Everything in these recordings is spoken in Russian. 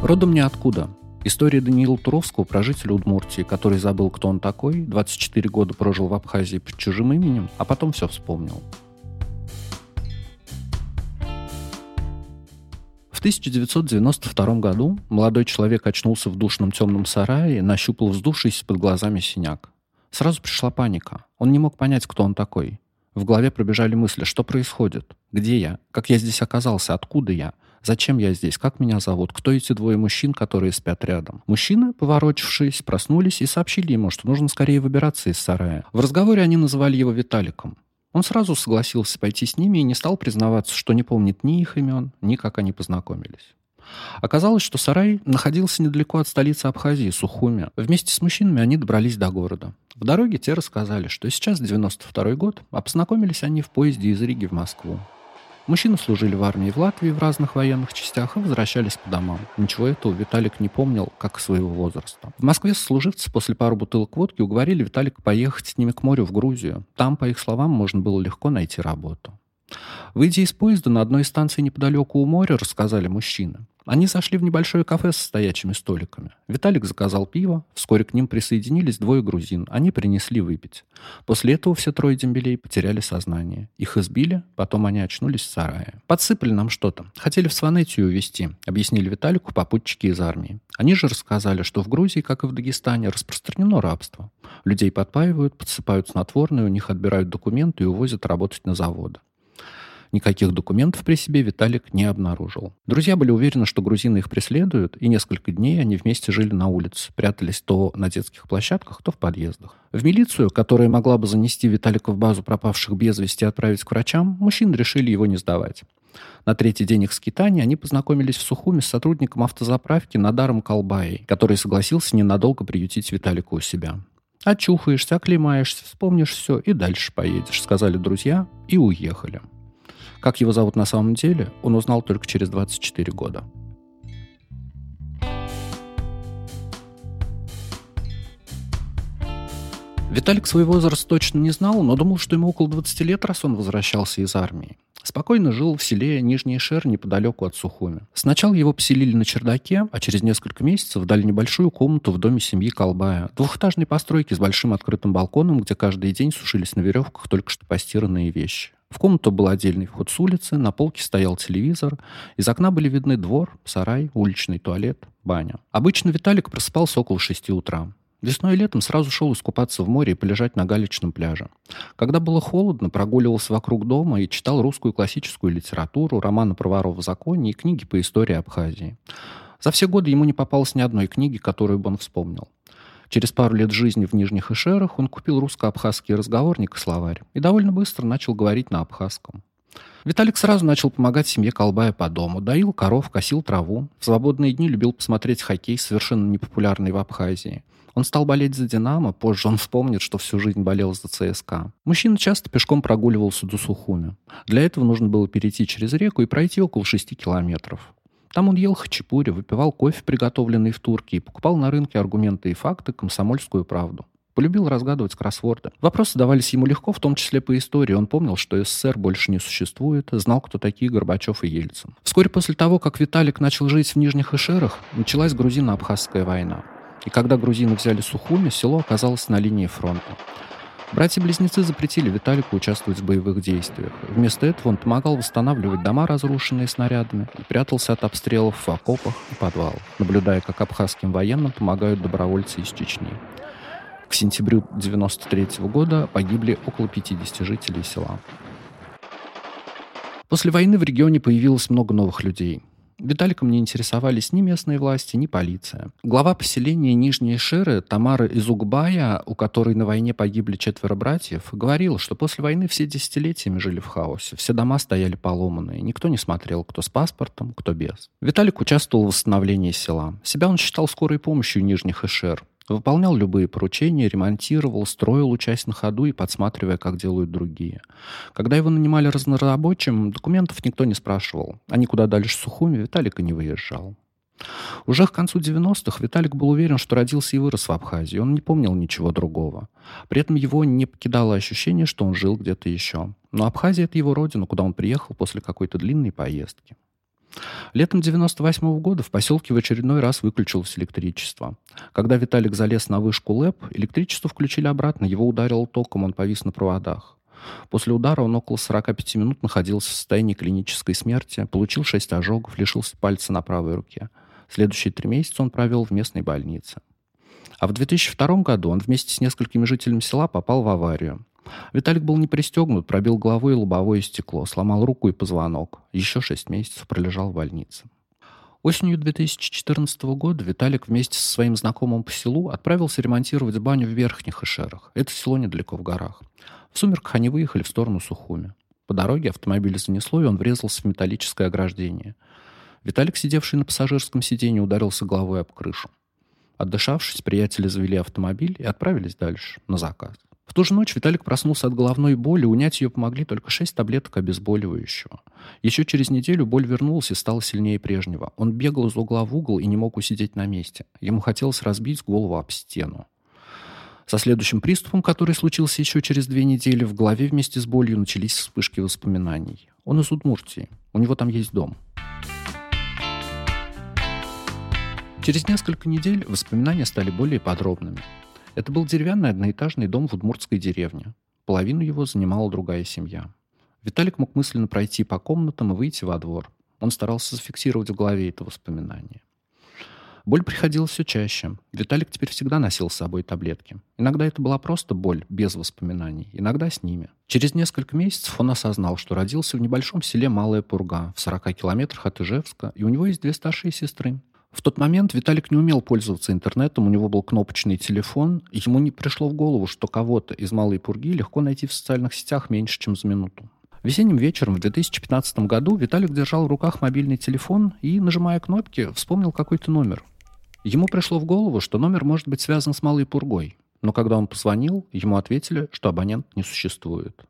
Родом ниоткуда. История Даниила Туровского, прожителя Удмуртии, который забыл, кто он такой, 24 года прожил в Абхазии под чужим именем, а потом все вспомнил. В 1992 году молодой человек очнулся в душном темном сарае и нащупал вздувшийся под глазами синяк. Сразу пришла паника. Он не мог понять, кто он такой. В голове пробежали мысли, что происходит, где я, как я здесь оказался, откуда я, зачем я здесь, как меня зовут, кто эти двое мужчин, которые спят рядом. Мужчины, поворочившись, проснулись и сообщили ему, что нужно скорее выбираться из сарая. В разговоре они называли его Виталиком. Он сразу согласился пойти с ними и не стал признаваться, что не помнит ни их имен, ни как они познакомились. Оказалось, что сарай находился недалеко от столицы Абхазии, Сухуми. Вместе с мужчинами они добрались до города. В дороге те рассказали, что сейчас 92 год, а познакомились они в поезде из Риги в Москву. Мужчины служили в армии в Латвии в разных военных частях и возвращались по домам. Ничего этого Виталик не помнил, как своего возраста. В Москве сослуживцы после пары бутылок водки уговорили Виталика поехать с ними к морю в Грузию. Там, по их словам, можно было легко найти работу. Выйдя из поезда на одной из станций неподалеку у моря, рассказали мужчины. Они зашли в небольшое кафе со стоячими столиками. Виталик заказал пиво, вскоре к ним присоединились двое грузин. Они принесли выпить. После этого все трое дембелей потеряли сознание. Их избили, потом они очнулись в сарае. Подсыпали нам что-то. Хотели в Сванетию увезти, объяснили Виталику попутчики из армии. Они же рассказали, что в Грузии, как и в Дагестане, распространено рабство. Людей подпаивают, подсыпают снотворные, у них отбирают документы и увозят работать на заводы. Никаких документов при себе Виталик не обнаружил. Друзья были уверены, что грузины их преследуют, и несколько дней они вместе жили на улице, прятались то на детских площадках, то в подъездах. В милицию, которая могла бы занести Виталика в базу пропавших без вести и отправить к врачам, мужчины решили его не сдавать. На третий день их скитания они познакомились в Сухуме с сотрудником автозаправки Надаром Колбаей, который согласился ненадолго приютить Виталика у себя. «Очухаешься, оклемаешься, вспомнишь все и дальше поедешь», — сказали друзья и уехали. Как его зовут на самом деле, он узнал только через 24 года. Виталик свой возраст точно не знал, но думал, что ему около 20 лет, раз он возвращался из армии. Спокойно жил в селе Нижний Шер неподалеку от Сухуми. Сначала его поселили на чердаке, а через несколько месяцев дали небольшую комнату в доме семьи Колбая. Двухэтажной постройки с большим открытым балконом, где каждый день сушились на веревках только что постиранные вещи. В комнату был отдельный вход с улицы, на полке стоял телевизор, из окна были видны двор, сарай, уличный туалет, баня. Обычно Виталик просыпался около шести утра. Весной и летом сразу шел искупаться в море и полежать на галечном пляже. Когда было холодно, прогуливался вокруг дома и читал русскую классическую литературу, романы про воров в законе и книги по истории Абхазии. За все годы ему не попалось ни одной книги, которую бы он вспомнил. Через пару лет жизни в Нижних Эшерах он купил русско-абхазский разговорник и словарь и довольно быстро начал говорить на абхазском. Виталик сразу начал помогать семье Колбая по дому. Доил коров, косил траву. В свободные дни любил посмотреть хоккей, совершенно непопулярный в Абхазии. Он стал болеть за «Динамо», позже он вспомнит, что всю жизнь болел за ЦСКА. Мужчина часто пешком прогуливался до Сухуми. Для этого нужно было перейти через реку и пройти около 6 километров. Там он ел хачапури, выпивал кофе, приготовленный в Турке, и покупал на рынке аргументы и факты, комсомольскую правду. Полюбил разгадывать кроссворды. Вопросы давались ему легко, в том числе по истории. Он помнил, что СССР больше не существует, знал, кто такие Горбачев и Ельцин. Вскоре после того, как Виталик начал жить в Нижних Эшерах, началась грузино-абхазская война. И когда грузины взяли Сухуми, село оказалось на линии фронта. Братья-близнецы запретили Виталику участвовать в боевых действиях. Вместо этого он помогал восстанавливать дома, разрушенные снарядами, и прятался от обстрелов в окопах и подвалах, наблюдая, как абхазским военным помогают добровольцы из Чечни. К сентябрю 1993 года погибли около 50 жителей села. После войны в регионе появилось много новых людей. Виталиком не интересовались ни местные власти, ни полиция. Глава поселения Нижние Шеры Тамара Изугбая, у которой на войне погибли четверо братьев, говорила, что после войны все десятилетиями жили в хаосе. Все дома стояли поломанные. Никто не смотрел, кто с паспортом, кто без. Виталик участвовал в восстановлении села. Себя он считал скорой помощью Нижних Эшер. Выполнял любые поручения, ремонтировал, строил, учась на ходу и подсматривая, как делают другие. Когда его нанимали разнорабочим, документов никто не спрашивал. А никуда дальше Сухуми Виталик и не выезжал. Уже к концу 90-х Виталик был уверен, что родился и вырос в Абхазии. Он не помнил ничего другого. При этом его не покидало ощущение, что он жил где-то еще. Но Абхазия — это его родина, куда он приехал после какой-то длинной поездки. Летом 98 -го года в поселке в очередной раз выключилось электричество. Когда Виталик залез на вышку ЛЭП, электричество включили обратно, его ударило током, он повис на проводах. После удара он около 45 минут находился в состоянии клинической смерти, получил 6 ожогов, лишился пальца на правой руке. Следующие три месяца он провел в местной больнице. А в 2002 году он вместе с несколькими жителями села попал в аварию. Виталик был не пристегнут, пробил головой лобовое стекло, сломал руку и позвонок. Еще шесть месяцев пролежал в больнице. Осенью 2014 года Виталик вместе со своим знакомым по селу отправился ремонтировать баню в Верхних Ишерах. Это село недалеко в горах. В сумерках они выехали в сторону Сухуми. По дороге автомобиль занесло, и он врезался в металлическое ограждение. Виталик, сидевший на пассажирском сиденье, ударился головой об крышу. Отдышавшись, приятели завели автомобиль и отправились дальше, на заказ. В ту же ночь Виталик проснулся от головной боли, унять ее помогли только шесть таблеток обезболивающего. Еще через неделю боль вернулась и стала сильнее прежнего. Он бегал из угла в угол и не мог усидеть на месте. Ему хотелось разбить голову об стену. Со следующим приступом, который случился еще через две недели, в голове вместе с болью начались вспышки воспоминаний. Он из Удмуртии. У него там есть дом. Через несколько недель воспоминания стали более подробными. Это был деревянный одноэтажный дом в удмуртской деревне. Половину его занимала другая семья. Виталик мог мысленно пройти по комнатам и выйти во двор. Он старался зафиксировать в голове это воспоминание. Боль приходила все чаще. Виталик теперь всегда носил с собой таблетки. Иногда это была просто боль, без воспоминаний, иногда с ними. Через несколько месяцев он осознал, что родился в небольшом селе Малая Пурга, в 40 километрах от Ижевска, и у него есть две старшие сестры. В тот момент Виталик не умел пользоваться интернетом, у него был кнопочный телефон, ему не пришло в голову, что кого-то из Малой Пурги легко найти в социальных сетях меньше, чем за минуту. Весенним вечером в 2015 году Виталик держал в руках мобильный телефон и, нажимая кнопки, вспомнил какой-то номер. Ему пришло в голову, что номер может быть связан с Малой Пургой, но когда он позвонил, ему ответили, что абонент не существует.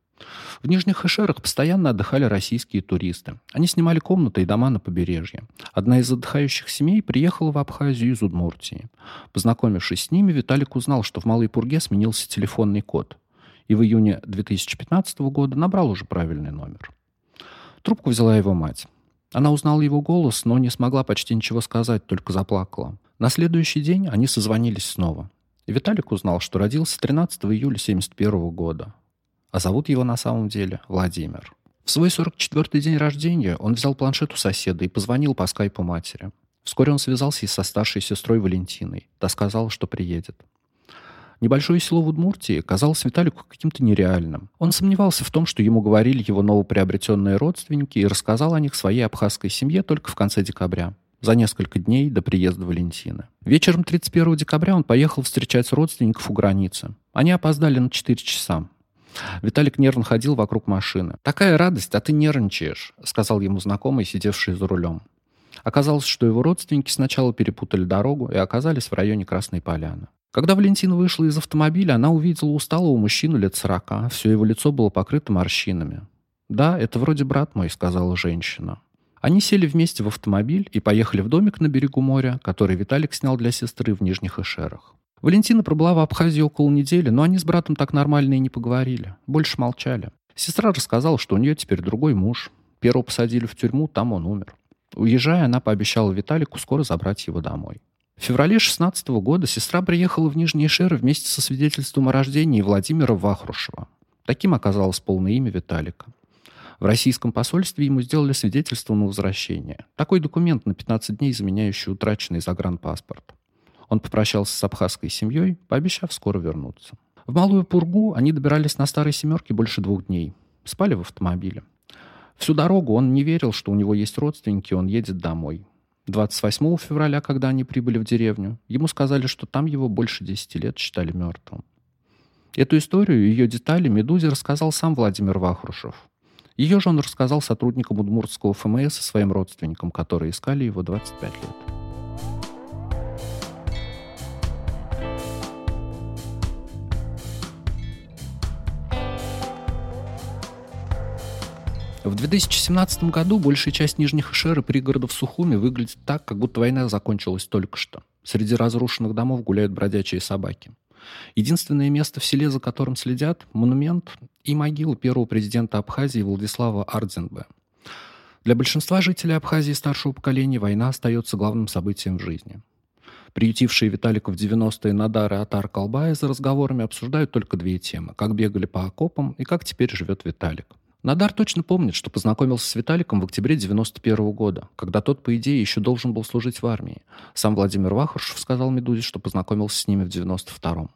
В Нижних Эшерах постоянно отдыхали российские туристы. Они снимали комнаты и дома на побережье. Одна из отдыхающих семей приехала в Абхазию из Удмуртии. Познакомившись с ними, Виталик узнал, что в Малой Пурге сменился телефонный код. И в июне 2015 года набрал уже правильный номер. Трубку взяла его мать. Она узнала его голос, но не смогла почти ничего сказать, только заплакала. На следующий день они созвонились снова. Виталик узнал, что родился 13 июля 1971 года а зовут его на самом деле Владимир. В свой 44-й день рождения он взял планшет у соседа и позвонил по скайпу матери. Вскоре он связался и со старшей сестрой Валентиной. Та сказала, что приедет. Небольшое село в Удмуртии казалось Виталику каким-то нереальным. Он сомневался в том, что ему говорили его новоприобретенные родственники и рассказал о них своей абхазской семье только в конце декабря, за несколько дней до приезда Валентины. Вечером 31 декабря он поехал встречать родственников у границы. Они опоздали на 4 часа. Виталик нервно ходил вокруг машины. «Такая радость, а ты нервничаешь», — сказал ему знакомый, сидевший за рулем. Оказалось, что его родственники сначала перепутали дорогу и оказались в районе Красной Поляны. Когда Валентина вышла из автомобиля, она увидела усталого мужчину лет сорока. Все его лицо было покрыто морщинами. «Да, это вроде брат мой», — сказала женщина. Они сели вместе в автомобиль и поехали в домик на берегу моря, который Виталик снял для сестры в Нижних Эшерах. Валентина пробыла в Абхазии около недели, но они с братом так нормально и не поговорили. Больше молчали. Сестра рассказала, что у нее теперь другой муж. Первого посадили в тюрьму, там он умер. Уезжая, она пообещала Виталику скоро забрать его домой. В феврале 16 года сестра приехала в Нижние Шеры вместе со свидетельством о рождении Владимира Вахрушева. Таким оказалось полное имя Виталика. В российском посольстве ему сделали свидетельство на возвращение. Такой документ на 15 дней, заменяющий утраченный загранпаспорт. Он попрощался с абхазской семьей, пообещав скоро вернуться. В Малую Пургу они добирались на старой семерке больше двух дней. Спали в автомобиле. Всю дорогу он не верил, что у него есть родственники, он едет домой. 28 февраля, когда они прибыли в деревню, ему сказали, что там его больше 10 лет считали мертвым. Эту историю и ее детали «Медузе» рассказал сам Владимир Вахрушев. Ее же он рассказал сотрудникам Удмуртского ФМС и своим родственникам, которые искали его 25 лет. В 2017 году большая часть Нижних Эшер и пригородов Сухуми выглядит так, как будто война закончилась только что. Среди разрушенных домов гуляют бродячие собаки. Единственное место в селе, за которым следят – монумент и могила первого президента Абхазии Владислава Ардзенбе. Для большинства жителей Абхазии старшего поколения война остается главным событием в жизни. Приютившие Виталика в 90-е Надар и Атар Колбая за разговорами обсуждают только две темы – как бегали по окопам и как теперь живет Виталик. Надар точно помнит, что познакомился с Виталиком в октябре 91 -го года, когда тот, по идее, еще должен был служить в армии. Сам Владимир Вахрушев сказал Медузе, что познакомился с ними в 92-м.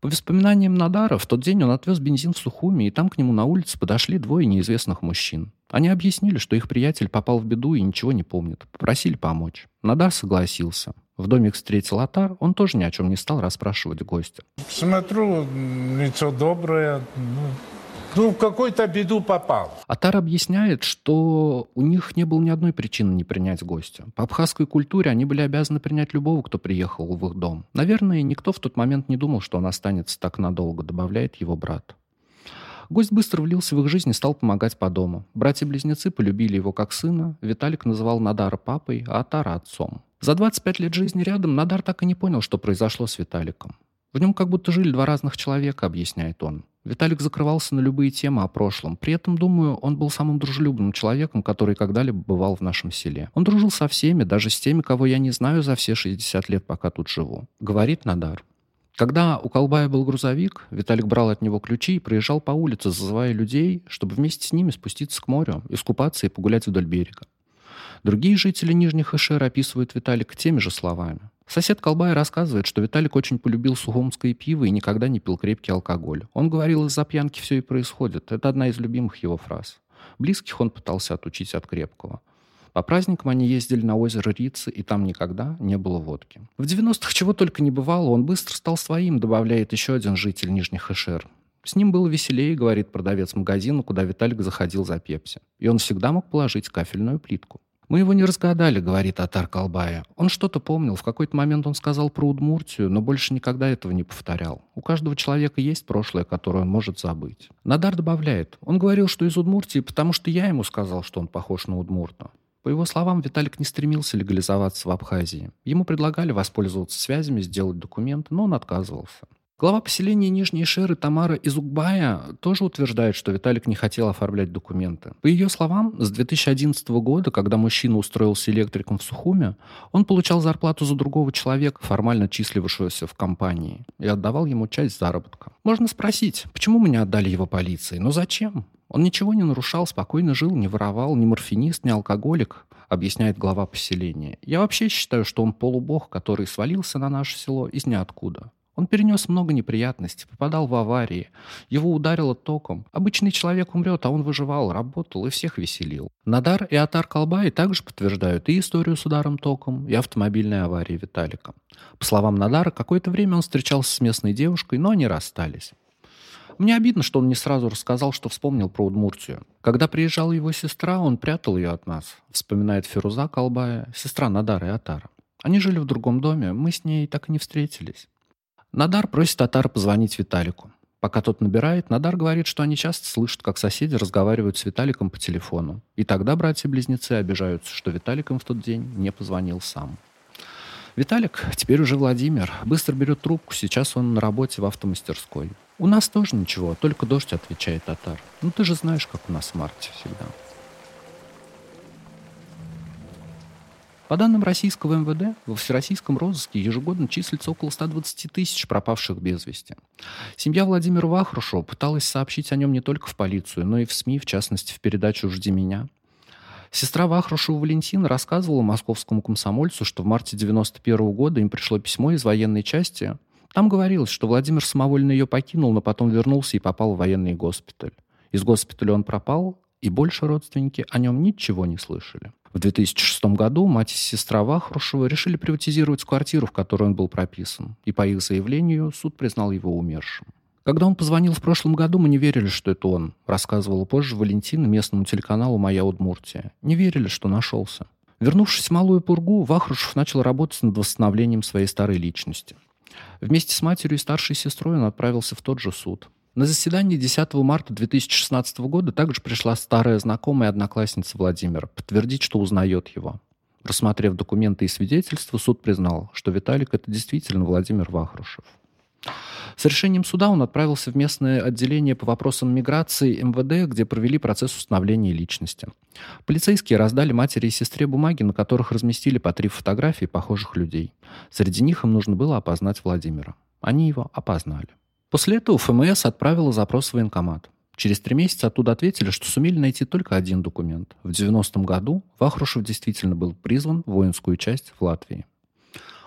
По воспоминаниям Надара, в тот день он отвез бензин в Сухуми, и там к нему на улице подошли двое неизвестных мужчин. Они объяснили, что их приятель попал в беду и ничего не помнит. Попросили помочь. Надар согласился. В доме их встретил Атар, он тоже ни о чем не стал расспрашивать гостя. Смотрю, лицо доброе, ну, ну, в какую-то беду попал. Атар объясняет, что у них не было ни одной причины не принять гостя. По абхазской культуре они были обязаны принять любого, кто приехал в их дом. Наверное, никто в тот момент не думал, что он останется так надолго, добавляет его брат. Гость быстро влился в их жизнь и стал помогать по дому. Братья-близнецы полюбили его как сына, Виталик называл Надара папой, а Атара отцом. За 25 лет жизни рядом Надар так и не понял, что произошло с Виталиком. В нем как будто жили два разных человека, объясняет он. Виталик закрывался на любые темы о прошлом. При этом, думаю, он был самым дружелюбным человеком, который когда-либо бывал в нашем селе. Он дружил со всеми, даже с теми, кого я не знаю за все 60 лет, пока тут живу. Говорит Надар. Когда у Колбая был грузовик, Виталик брал от него ключи и проезжал по улице, зазывая людей, чтобы вместе с ними спуститься к морю, искупаться и погулять вдоль берега. Другие жители Нижних Эшер описывают Виталика теми же словами. Сосед Колбай рассказывает, что Виталик очень полюбил сухомское пиво и никогда не пил крепкий алкоголь. Он говорил, из-за пьянки все и происходит. Это одна из любимых его фраз. Близких он пытался отучить от крепкого. По праздникам они ездили на озеро Рицы, и там никогда не было водки. В 90-х чего только не бывало, он быстро стал своим, добавляет еще один житель Нижних Эшер. С ним было веселее, говорит продавец магазина, куда Виталик заходил за пепси. И он всегда мог положить кафельную плитку. «Мы его не разгадали», — говорит Атар Колбая. «Он что-то помнил. В какой-то момент он сказал про Удмуртию, но больше никогда этого не повторял. У каждого человека есть прошлое, которое он может забыть». Надар добавляет. «Он говорил, что из Удмуртии, потому что я ему сказал, что он похож на Удмурта». По его словам, Виталик не стремился легализоваться в Абхазии. Ему предлагали воспользоваться связями, сделать документы, но он отказывался. Глава поселения Нижней Шеры Тамара Изукбая тоже утверждает, что Виталик не хотел оформлять документы. По ее словам, с 2011 года, когда мужчина устроился электриком в Сухуме, он получал зарплату за другого человека, формально числившегося в компании, и отдавал ему часть заработка. Можно спросить, почему мы не отдали его полиции? Но зачем? Он ничего не нарушал, спокойно жил, не воровал, ни морфинист, ни алкоголик, объясняет глава поселения. Я вообще считаю, что он полубог, который свалился на наше село из ниоткуда. Он перенес много неприятностей, попадал в аварии, его ударило током. Обычный человек умрет, а он выживал, работал и всех веселил. Надар и Атар Колбай также подтверждают и историю с ударом током, и автомобильной аварии Виталика. По словам Надара, какое-то время он встречался с местной девушкой, но они расстались. Мне обидно, что он не сразу рассказал, что вспомнил про Удмуртию. Когда приезжала его сестра, он прятал ее от нас, вспоминает Фируза Колбая, сестра Надара и Атара. Они жили в другом доме, мы с ней так и не встретились. Надар просит Татара позвонить Виталику. Пока тот набирает, Надар говорит, что они часто слышат, как соседи разговаривают с Виталиком по телефону. И тогда братья-близнецы обижаются, что Виталик им в тот день не позвонил сам. Виталик, теперь уже Владимир, быстро берет трубку, сейчас он на работе в автомастерской. «У нас тоже ничего, только дождь», — отвечает Татар. «Ну ты же знаешь, как у нас в марте всегда». По данным российского МВД, во всероссийском розыске ежегодно числится около 120 тысяч пропавших без вести. Семья Владимира Вахрушева пыталась сообщить о нем не только в полицию, но и в СМИ, в частности, в передачу «Жди меня». Сестра Вахрушева Валентина рассказывала московскому комсомольцу, что в марте 91 года им пришло письмо из военной части. Там говорилось, что Владимир самовольно ее покинул, но потом вернулся и попал в военный госпиталь. Из госпиталя он пропал, и больше родственники о нем ничего не слышали. В 2006 году мать и сестра Вахрушева решили приватизировать квартиру, в которой он был прописан, и по их заявлению суд признал его умершим. Когда он позвонил в прошлом году, мы не верили, что это он, рассказывала позже Валентина местному телеканалу «Моя Удмуртия». Не верили, что нашелся. Вернувшись в Малую Пургу, Вахрушев начал работать над восстановлением своей старой личности. Вместе с матерью и старшей сестрой он отправился в тот же суд. На заседании 10 марта 2016 года также пришла старая знакомая одноклассница Владимира подтвердить, что узнает его. Рассмотрев документы и свидетельства, суд признал, что Виталик – это действительно Владимир Вахрушев. С решением суда он отправился в местное отделение по вопросам миграции МВД, где провели процесс установления личности. Полицейские раздали матери и сестре бумаги, на которых разместили по три фотографии похожих людей. Среди них им нужно было опознать Владимира. Они его опознали. После этого ФМС отправила запрос в военкомат. Через три месяца оттуда ответили, что сумели найти только один документ. В 90-м году Вахрушев действительно был призван в воинскую часть в Латвии.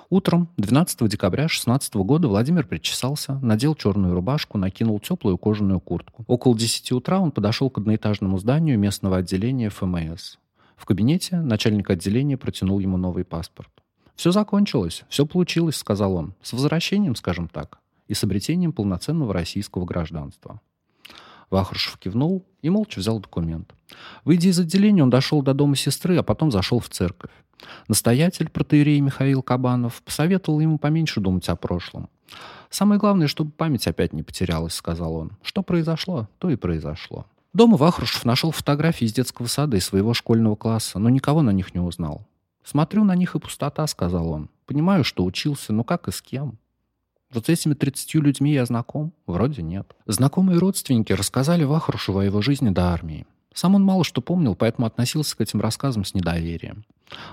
Утром 12 декабря 16 года Владимир причесался, надел черную рубашку, накинул теплую кожаную куртку. Около 10 утра он подошел к одноэтажному зданию местного отделения ФМС. В кабинете начальник отделения протянул ему новый паспорт. «Все закончилось, все получилось», — сказал он. «С возвращением, скажем так, и с обретением полноценного российского гражданства». Вахрушев кивнул и молча взял документ. Выйдя из отделения, он дошел до дома сестры, а потом зашел в церковь. Настоятель протеерей Михаил Кабанов посоветовал ему поменьше думать о прошлом. «Самое главное, чтобы память опять не потерялась», — сказал он. «Что произошло, то и произошло». Дома Вахрушев нашел фотографии из детского сада и своего школьного класса, но никого на них не узнал. «Смотрю на них и пустота», — сказал он. «Понимаю, что учился, но как и с кем?» Вот с этими 30 людьми я знаком? Вроде нет. Знакомые родственники рассказали Вахрушеву о его жизни до армии. Сам он мало что помнил, поэтому относился к этим рассказам с недоверием.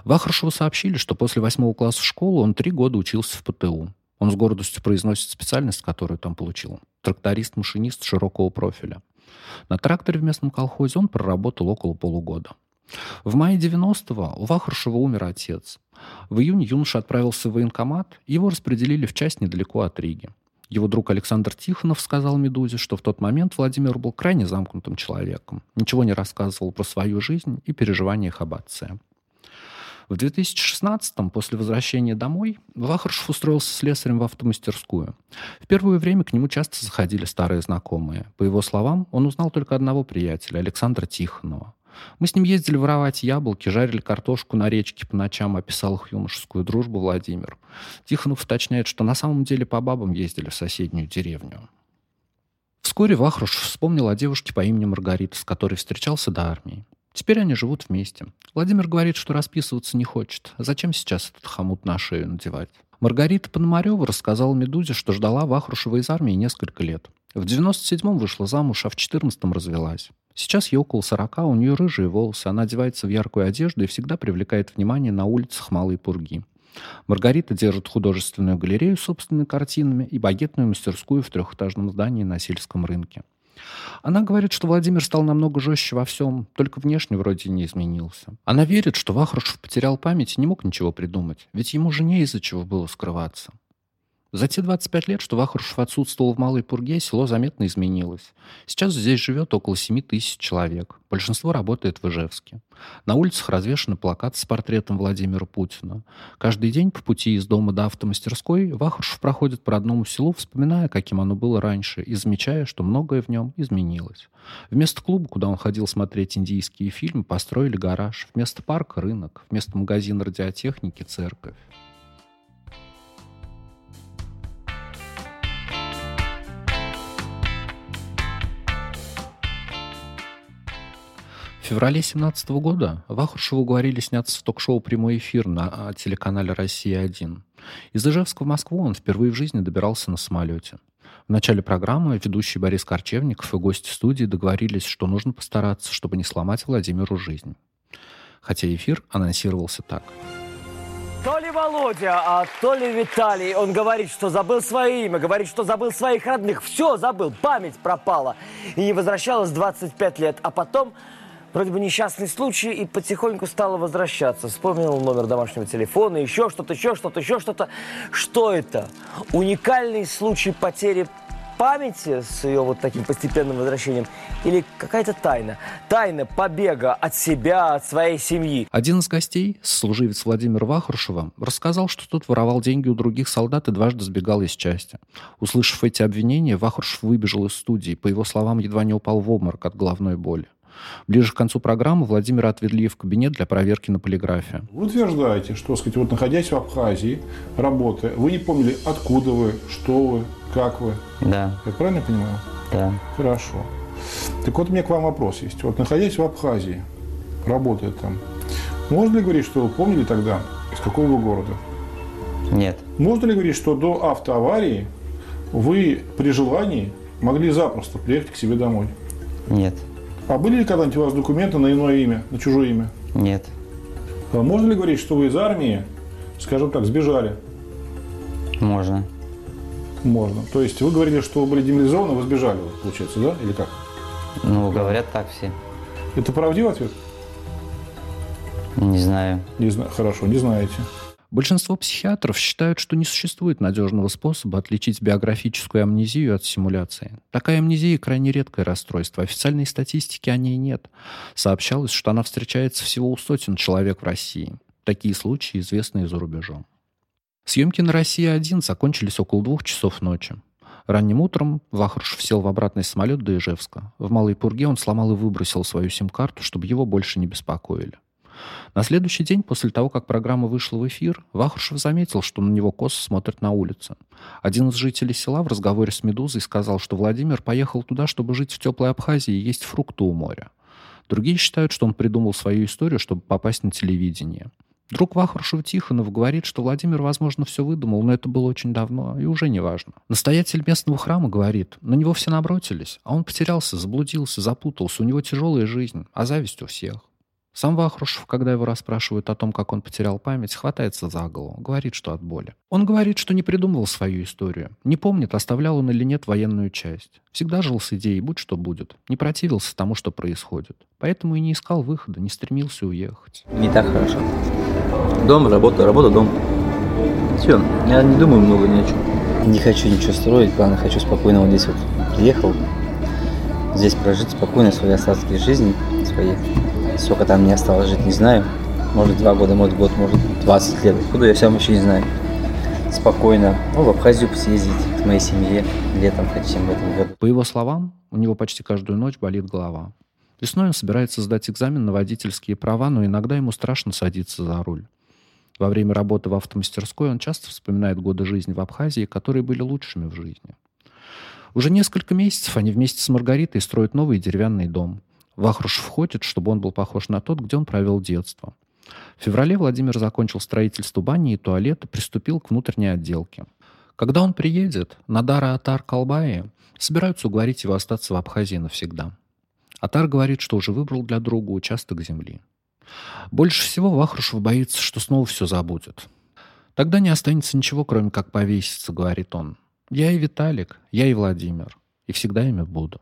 Вахрушеву сообщили, что после восьмого класса школы он три года учился в ПТУ. Он с гордостью произносит специальность, которую там получил. Тракторист-машинист широкого профиля. На тракторе в местном колхозе он проработал около полугода. В мае 90-го у Вахрушева умер отец. В июне юноша отправился в военкомат, его распределили в часть недалеко от Риги. Его друг Александр Тихонов сказал «Медузе», что в тот момент Владимир был крайне замкнутым человеком, ничего не рассказывал про свою жизнь и переживания об отце. В 2016-м, после возвращения домой, Вахаршев устроился слесарем в автомастерскую. В первое время к нему часто заходили старые знакомые. По его словам, он узнал только одного приятеля, Александра Тихонова. Мы с ним ездили воровать яблоки, жарили картошку на речке по ночам, описал их юношескую дружбу Владимир. Тихонов уточняет, что на самом деле по бабам ездили в соседнюю деревню. Вскоре Вахруш вспомнил о девушке по имени Маргарита, с которой встречался до армии. Теперь они живут вместе. Владимир говорит, что расписываться не хочет. Зачем сейчас этот хомут на шею надевать? Маргарита Пономарева рассказала Медузе, что ждала Вахрушева из армии несколько лет. В 97-м вышла замуж, а в 14-м развелась. Сейчас ей около 40, у нее рыжие волосы, она одевается в яркую одежду и всегда привлекает внимание на улицах Малой Пурги. Маргарита держит художественную галерею с собственными картинами и багетную мастерскую в трехэтажном здании на сельском рынке. Она говорит, что Владимир стал намного жестче во всем, только внешне вроде не изменился. Она верит, что Вахрушев потерял память и не мог ничего придумать, ведь ему же не из-за чего было скрываться. За те 25 лет, что Вахрушев отсутствовал в Малой Пурге, село заметно изменилось. Сейчас здесь живет около 7 тысяч человек. Большинство работает в Ижевске. На улицах развешаны плакаты с портретом Владимира Путина. Каждый день по пути из дома до автомастерской Вахрушев проходит по родному селу, вспоминая, каким оно было раньше, и замечая, что многое в нем изменилось. Вместо клуба, куда он ходил смотреть индийские фильмы, построили гараж. Вместо парка – рынок. Вместо магазина радиотехники – церковь. В феврале 2017 года Вахрушеву уговорили сняться в ток-шоу «Прямой эфир» на а, телеканале «Россия-1». Из Ижевска в Москву он впервые в жизни добирался на самолете. В начале программы ведущий Борис Корчевников и гости студии договорились, что нужно постараться, чтобы не сломать Владимиру жизнь. Хотя эфир анонсировался так. То ли Володя, а то ли Виталий. Он говорит, что забыл свое имя, говорит, что забыл своих родных. Все забыл, память пропала. И не возвращалась 25 лет. А потом Вроде бы несчастный случай и потихоньку стала возвращаться. Вспомнил номер домашнего телефона, еще что-то, еще что-то, еще что-то. Что это? Уникальный случай потери памяти с ее вот таким постепенным возвращением или какая-то тайна? Тайна побега от себя, от своей семьи. Один из гостей, служивец Владимир Вахрушева, рассказал, что тот воровал деньги у других солдат и дважды сбегал из части. Услышав эти обвинения, Вахрушев выбежал из студии. По его словам, едва не упал в обморок от головной боли. Ближе к концу программы Владимира отвели в кабинет для проверки на полиграфе. Вы утверждаете, что, сказать, вот находясь в Абхазии, работая, вы не помнили, откуда вы, что вы, как вы? Да. Я правильно понимаю? Да. Хорошо. Так вот, у меня к вам вопрос есть. Вот находясь в Абхазии, работая там, можно ли говорить, что вы помнили тогда, из какого вы города? Нет. Можно ли говорить, что до автоаварии вы при желании могли запросто приехать к себе домой. Нет. А были ли когда-нибудь у вас документы на иное имя, на чужое имя? Нет. А можно ли говорить, что вы из армии, скажем так, сбежали? Можно. Можно. То есть вы говорили, что вы были демобилизованы, вы сбежали, получается, да? Или как? Ну, говорят так все. Это правдивый ответ? Не знаю. Не знаю. Хорошо, не знаете. Большинство психиатров считают, что не существует надежного способа отличить биографическую амнезию от симуляции. Такая амнезия крайне редкое расстройство. Официальной статистики о ней нет. Сообщалось, что она встречается всего у сотен человек в России. Такие случаи известны и за рубежом. Съемки на «Россия-1» закончились около двух часов ночи. Ранним утром Вахрушев сел в обратный самолет до Ижевска. В Малой Пурге он сломал и выбросил свою сим-карту, чтобы его больше не беспокоили. На следующий день, после того, как программа вышла в эфир, Вахрушев заметил, что на него косо смотрят на улице. Один из жителей села в разговоре с «Медузой» сказал, что Владимир поехал туда, чтобы жить в теплой Абхазии и есть фрукты у моря. Другие считают, что он придумал свою историю, чтобы попасть на телевидение. Друг Вахрушева Тихонов говорит, что Владимир, возможно, все выдумал, но это было очень давно и уже не важно. Настоятель местного храма говорит, на него все набросились, а он потерялся, заблудился, запутался, у него тяжелая жизнь, а зависть у всех. Сам Вахрушев, когда его расспрашивают о том, как он потерял память, хватается за голову, говорит, что от боли. Он говорит, что не придумывал свою историю, не помнит, оставлял он или нет военную часть. Всегда жил с идеей, будь что будет, не противился тому, что происходит. Поэтому и не искал выхода, не стремился уехать. Не так хорошо. Дом, работа, работа, дом. Все, я не думаю много ни о чем. Не хочу ничего строить, главное, хочу спокойно вот здесь вот приехал. Здесь прожить спокойно свои остатки жизни своей. Сколько там мне осталось жить, не знаю. Может, два года, может, год, может, 20 лет. Куда я сам еще не знаю. Спокойно. Ну, в Абхазию съездить к моей семье летом хотим в этом году. По его словам, у него почти каждую ночь болит голова. Весной он собирается сдать экзамен на водительские права, но иногда ему страшно садиться за руль. Во время работы в автомастерской он часто вспоминает годы жизни в Абхазии, которые были лучшими в жизни. Уже несколько месяцев они вместе с Маргаритой строят новый деревянный дом – Вахрушев хочет, чтобы он был похож на тот, где он провел детство. В феврале Владимир закончил строительство бани и туалета, приступил к внутренней отделке. Когда он приедет, Надара Атар Калбаи собираются уговорить его остаться в Абхазии навсегда. Атар говорит, что уже выбрал для друга участок земли. Больше всего Вахрушев боится, что снова все забудет. Тогда не останется ничего, кроме как повеситься, говорит он. Я и Виталик, я и Владимир, и всегда ими буду.